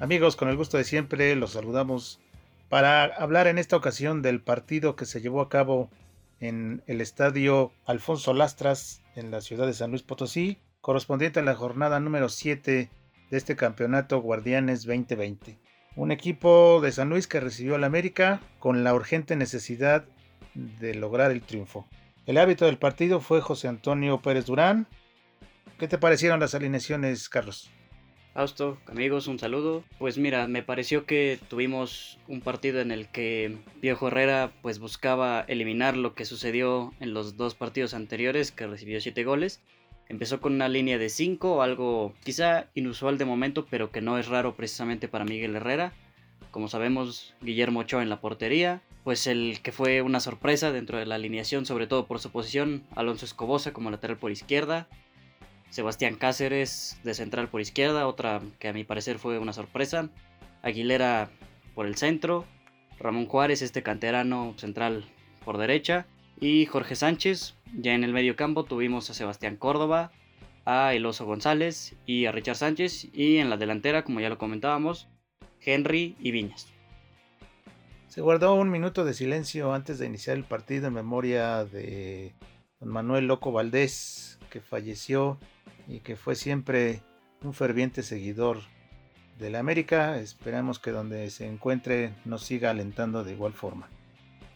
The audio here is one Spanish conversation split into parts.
Amigos, con el gusto de siempre, los saludamos para hablar en esta ocasión del partido que se llevó a cabo en el estadio Alfonso Lastras en la ciudad de San Luis Potosí, correspondiente a la jornada número 7 de este campeonato Guardianes 2020. Un equipo de San Luis que recibió al América con la urgente necesidad de lograr el triunfo. El hábito del partido fue José Antonio Pérez Durán. ¿Qué te parecieron las alineaciones, Carlos? Austo, amigos, un saludo. Pues mira, me pareció que tuvimos un partido en el que Viejo Herrera pues buscaba eliminar lo que sucedió en los dos partidos anteriores, que recibió 7 goles. Empezó con una línea de 5, algo quizá inusual de momento, pero que no es raro precisamente para Miguel Herrera. Como sabemos, Guillermo Ochoa en la portería, pues el que fue una sorpresa dentro de la alineación, sobre todo por su posición, Alonso Escobosa como lateral por izquierda, Sebastián Cáceres de central por izquierda, otra que a mi parecer fue una sorpresa, Aguilera por el centro, Ramón Juárez, este canterano central por derecha, y Jorge Sánchez. Ya en el medio campo tuvimos a Sebastián Córdoba, a Eloso González y a Richard Sánchez. Y en la delantera, como ya lo comentábamos, Henry y Viñas. Se guardó un minuto de silencio antes de iniciar el partido en memoria de don Manuel Loco Valdés, que falleció y que fue siempre un ferviente seguidor de la América. Esperamos que donde se encuentre nos siga alentando de igual forma.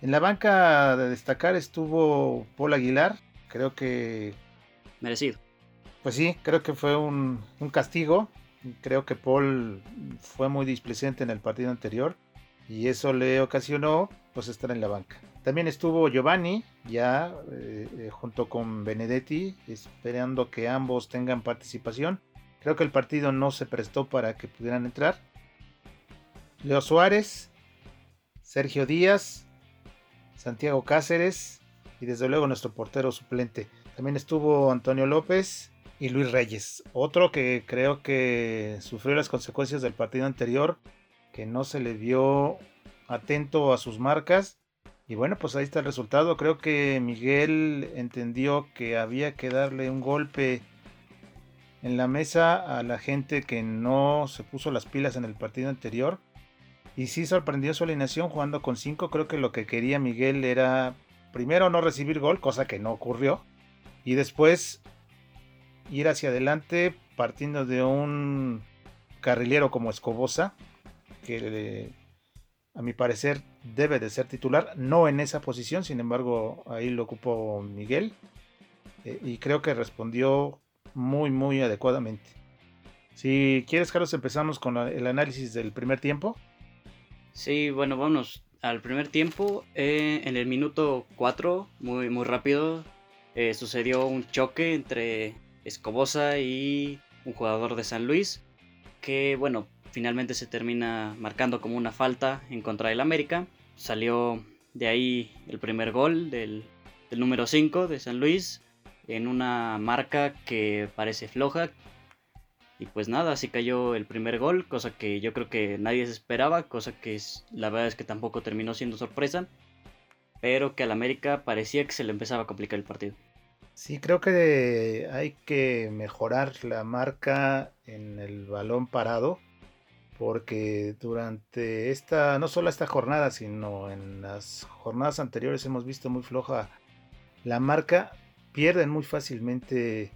En la banca de destacar estuvo Paul Aguilar. Creo que... Merecido. Pues sí, creo que fue un, un castigo. Creo que Paul fue muy displicente en el partido anterior y eso le ocasionó pues estar en la banca. También estuvo Giovanni ya eh, eh, junto con Benedetti esperando que ambos tengan participación. Creo que el partido no se prestó para que pudieran entrar. Leo Suárez, Sergio Díaz, Santiago Cáceres y desde luego nuestro portero suplente. También estuvo Antonio López y Luis Reyes. Otro que creo que sufrió las consecuencias del partido anterior, que no se le vio atento a sus marcas. Y bueno, pues ahí está el resultado. Creo que Miguel entendió que había que darle un golpe en la mesa a la gente que no se puso las pilas en el partido anterior y sí sorprendió su alineación jugando con 5. Creo que lo que quería Miguel era primero no recibir gol, cosa que no ocurrió. Y después ir hacia adelante partiendo de un carrilero como Escobosa, que mi parecer debe de ser titular, no en esa posición, sin embargo ahí lo ocupó Miguel. Eh, y creo que respondió muy, muy adecuadamente. Si quieres, Carlos, empezamos con el análisis del primer tiempo. Sí, bueno, vamos al primer tiempo. Eh, en el minuto 4, muy, muy rápido, eh, sucedió un choque entre Escobosa y un jugador de San Luis. Que, bueno, finalmente se termina marcando como una falta en contra del América. Salió de ahí el primer gol del, número 5 de San Luis en una marca que parece floja, y pues nada, así cayó el primer gol, cosa que yo creo que nadie se esperaba, cosa que la verdad es que tampoco terminó siendo sorpresa, pero que al América parecía que se le empezaba a complicar el partido. Sí, creo que hay que mejorar la marca en el balón parado, porque durante esta, no solo esta jornada, sino en las jornadas anteriores hemos visto muy floja la marca, pierden muy fácilmente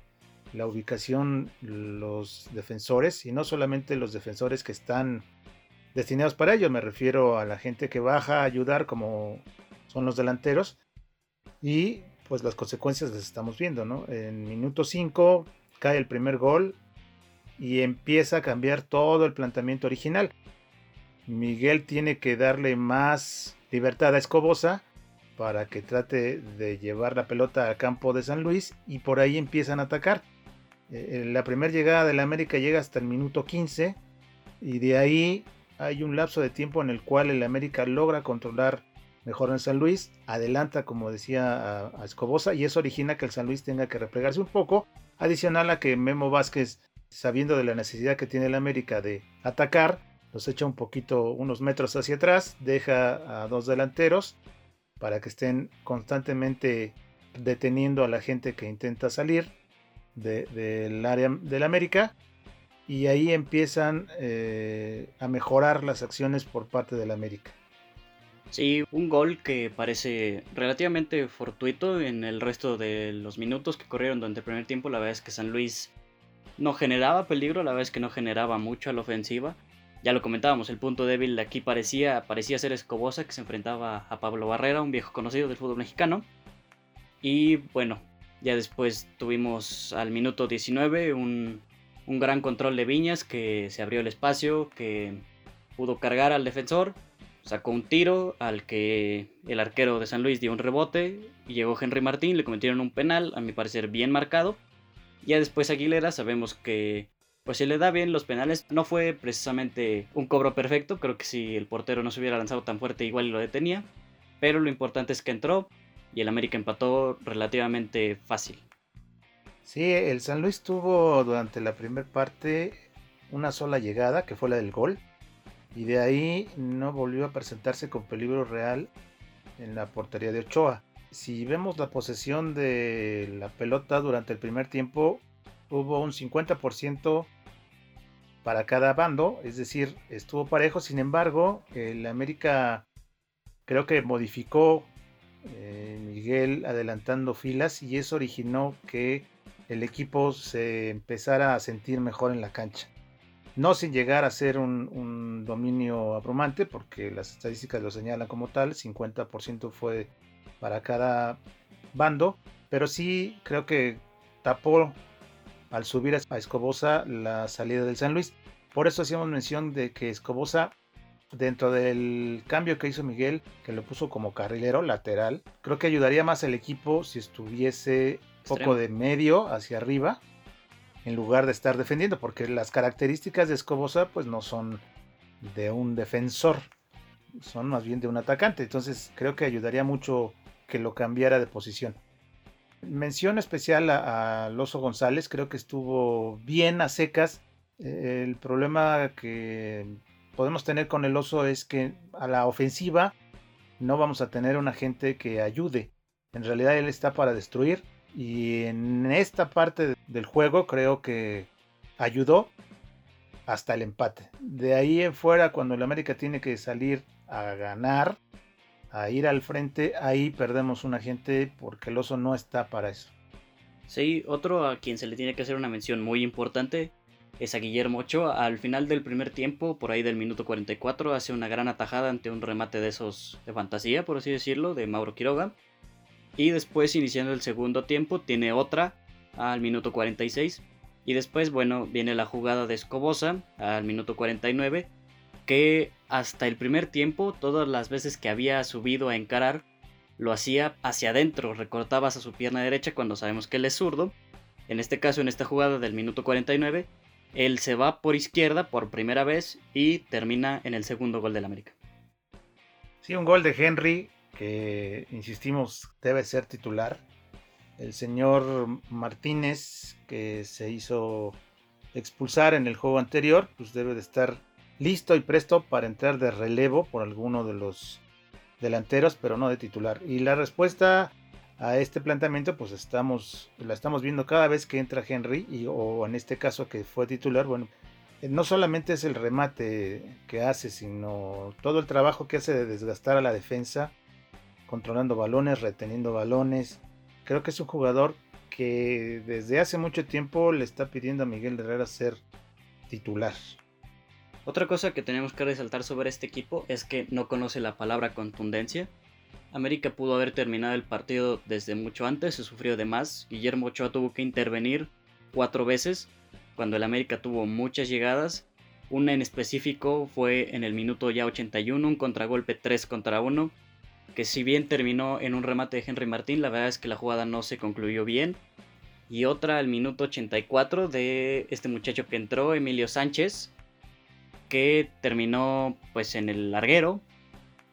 la ubicación los defensores y no solamente los defensores que están destinados para ello, me refiero a la gente que baja a ayudar como son los delanteros y pues las consecuencias las estamos viendo, ¿no? En minuto 5 cae el primer gol y empieza a cambiar todo el planteamiento original. Miguel tiene que darle más libertad a Escobosa para que trate de llevar la pelota al campo de San Luis y por ahí empiezan a atacar. Eh, la primera llegada del América llega hasta el minuto 15 y de ahí hay un lapso de tiempo en el cual el América logra controlar mejor en San Luis, adelanta como decía a, Escobosa y eso origina que el San Luis tenga que replegarse un poco, adicional a que Memo Vázquez, sabiendo de la necesidad que tiene el América de atacar, los echa un poquito unos metros hacia atrás, deja a dos delanteros para que estén constantemente deteniendo a la gente que intenta salir del área del América. y ahí empiezan eh, a mejorar las acciones por parte del América. Sí, un gol que parece relativamente fortuito en el resto de los minutos que corrieron durante el primer tiempo. La verdad es que San Luis no generaba peligro, la verdad es que no generaba mucho a la ofensiva. Ya lo comentábamos, el punto débil de aquí parecía, parecía ser Escobosa, que se enfrentaba a Pablo Barrera, un viejo conocido del fútbol mexicano. Y bueno, ya después tuvimos al minuto 19 un, un gran control de Viñas que se abrió el espacio, que pudo cargar al defensor, sacó un tiro al que el arquero de San Luis dio un rebote y llegó Henry Martín, le cometieron un penal, a mi parecer bien marcado. Ya después Aguilera sabemos que pues se le da bien los penales. No fue precisamente un cobro perfecto, creo que si el portero no se hubiera lanzado tan fuerte igual lo detenía. Pero lo importante es que entró y el América empató relativamente fácil. Sí, el San Luis tuvo durante la primera parte una sola llegada, que fue la del gol, y de ahí no volvió a presentarse con peligro real en la portería de Ochoa. Si vemos la posesión de la pelota durante el primer tiempo, hubo un 50% para cada bando, es decir, estuvo parejo, sin embargo, el América creo que modificó eh, Miguel adelantando filas y eso originó que el equipo se empezara a sentir mejor en la cancha. No sin llegar a ser un, dominio abrumante, porque las estadísticas lo señalan como tal, 50% fue para cada bando, pero sí creo que tapó al subir a Escobosa la salida del San Luis. Por eso hacíamos mención de que Escobosa, dentro del cambio que hizo Miguel, que lo puso como carrilero lateral, creo que ayudaría más al equipo si estuviese poco de medio hacia arriba en lugar de estar defendiendo, porque las características de Escobosa pues no son de un defensor, son más bien de un atacante, entonces creo que ayudaría mucho que lo cambiara de posición. Mención especial a, Loso González, creo que estuvo bien a secas. El problema que podemos tener con el oso es que a la ofensiva no vamos a tener una gente que ayude. En realidad él está para destruir y en esta parte del juego creo que ayudó hasta el empate. De ahí en fuera, cuando el América tiene que salir a ganar, a ir al frente, ahí perdemos una gente porque el oso no está para eso. Sí, otro a quien se le tiene que hacer una mención muy importante es a Guillermo Ochoa. Al final del primer tiempo, por ahí del minuto 44, hace una gran atajada ante un remate de esos de fantasía, por así decirlo, de Mauro Quiroga. Y después, iniciando el segundo tiempo, tiene otra al minuto 46. Y después, bueno, viene la jugada de Escobosa al minuto 49. Que hasta el primer tiempo, todas las veces que había subido a encarar, lo hacía hacia adentro, recortabas a su pierna derecha cuando sabemos que él es zurdo. En este caso, en esta jugada del minuto 49, él se va por izquierda por primera vez y termina en el segundo gol del América. Sí, un gol de Henry que insistimos debe ser titular. El señor Martínez, que se hizo expulsar en el juego anterior, pues debe de estar listo y presto para entrar de relevo por alguno de los delanteros, pero no de titular. Y la respuesta a este planteamiento, pues estamos, la estamos viendo cada vez que entra Henry, y, o en este caso que fue titular, bueno, no solamente es el remate que hace, sino todo el trabajo que hace de desgastar a la defensa controlando balones, reteniendo balones. Creo que es un jugador que desde hace mucho tiempo le está pidiendo a Miguel Herrera ser titular. Otra cosa que tenemos que resaltar sobre este equipo es que no conoce la palabra contundencia. América pudo haber terminado el partido desde mucho antes, se sufrió de más. Guillermo Ochoa tuvo que intervenir cuatro veces cuando el América tuvo muchas llegadas. Una en específico fue en el minuto ya 81, un contragolpe 3 contra 1 que si bien terminó en un remate de Henry Martín, la verdad es que la jugada no se concluyó bien. Y otra al minuto 84 de este muchacho que entró, Emilio Sánchez, que terminó pues en el larguero.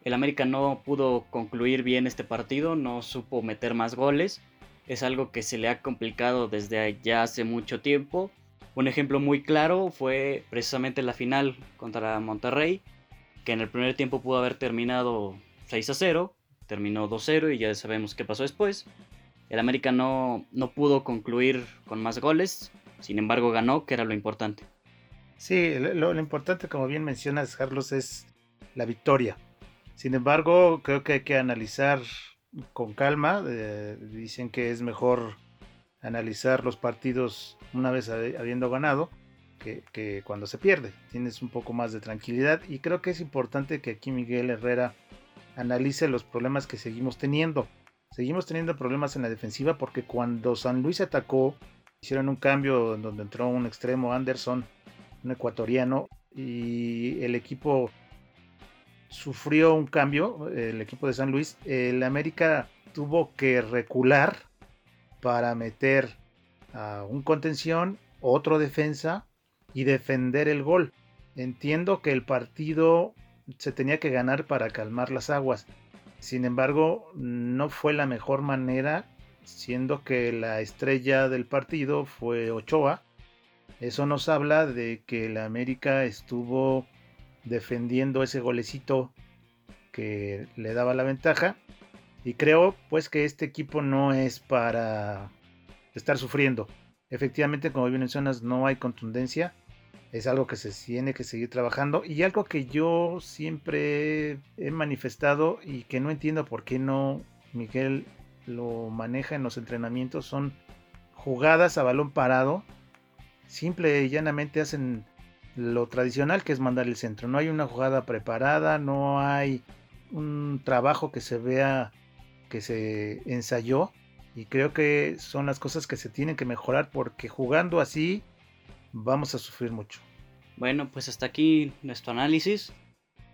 El América no pudo concluir bien este partido, no supo meter más goles. Es algo que se le ha complicado desde ya hace mucho tiempo. Un ejemplo muy claro fue precisamente la final contra Monterrey, que en el primer tiempo pudo haber terminado 6 a 0, terminó 2-0 y ya sabemos qué pasó después. El América no, no pudo concluir con más goles, sin embargo ganó, que era lo importante. Sí, lo, importante, como bien mencionas, Carlos, es la victoria. Sin embargo, creo que hay que analizar con calma. Eh, dicen que es mejor analizar los partidos una vez habiendo ganado que, que, cuando se pierde. Tienes un poco más de tranquilidad y creo que es importante que aquí Miguel Herrera analice los problemas que seguimos teniendo. Seguimos teniendo problemas en la defensiva porque cuando San Luis atacó, hicieron un cambio en donde entró un extremo Anderson, un ecuatoriano, y el equipo sufrió un cambio, el equipo de San Luis. El América tuvo que recular para meter a un contención, otro defensa y defender el gol. Entiendo que el partido se tenía que ganar para calmar las aguas. Sin embargo, no fue la mejor manera, siendo que la estrella del partido fue Ochoa. Eso nos habla de que la América estuvo defendiendo ese golecito que le daba la ventaja. Y creo pues que este equipo no es para estar sufriendo. Efectivamente, como bien mencionas, no hay contundencia es algo que se tiene que seguir trabajando y algo que yo siempre he manifestado y que no entiendo por qué no Miguel lo maneja en los entrenamientos son jugadas a balón parado. Simple y llanamente hacen lo tradicional que es mandar el centro. No hay una jugada preparada, no hay un trabajo que se vea que se ensayó y creo que son las cosas que se tienen que mejorar porque jugando así vamos a sufrir mucho. Bueno, pues hasta aquí nuestro análisis.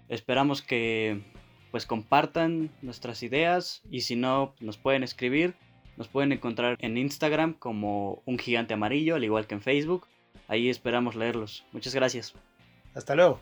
Esperamos que pues compartan nuestras ideas y si no nos pueden escribir, nos pueden encontrar en Instagram como un gigante amarillo, al igual que en Facebook. Ahí esperamos leerlos. Muchas gracias. Hasta luego.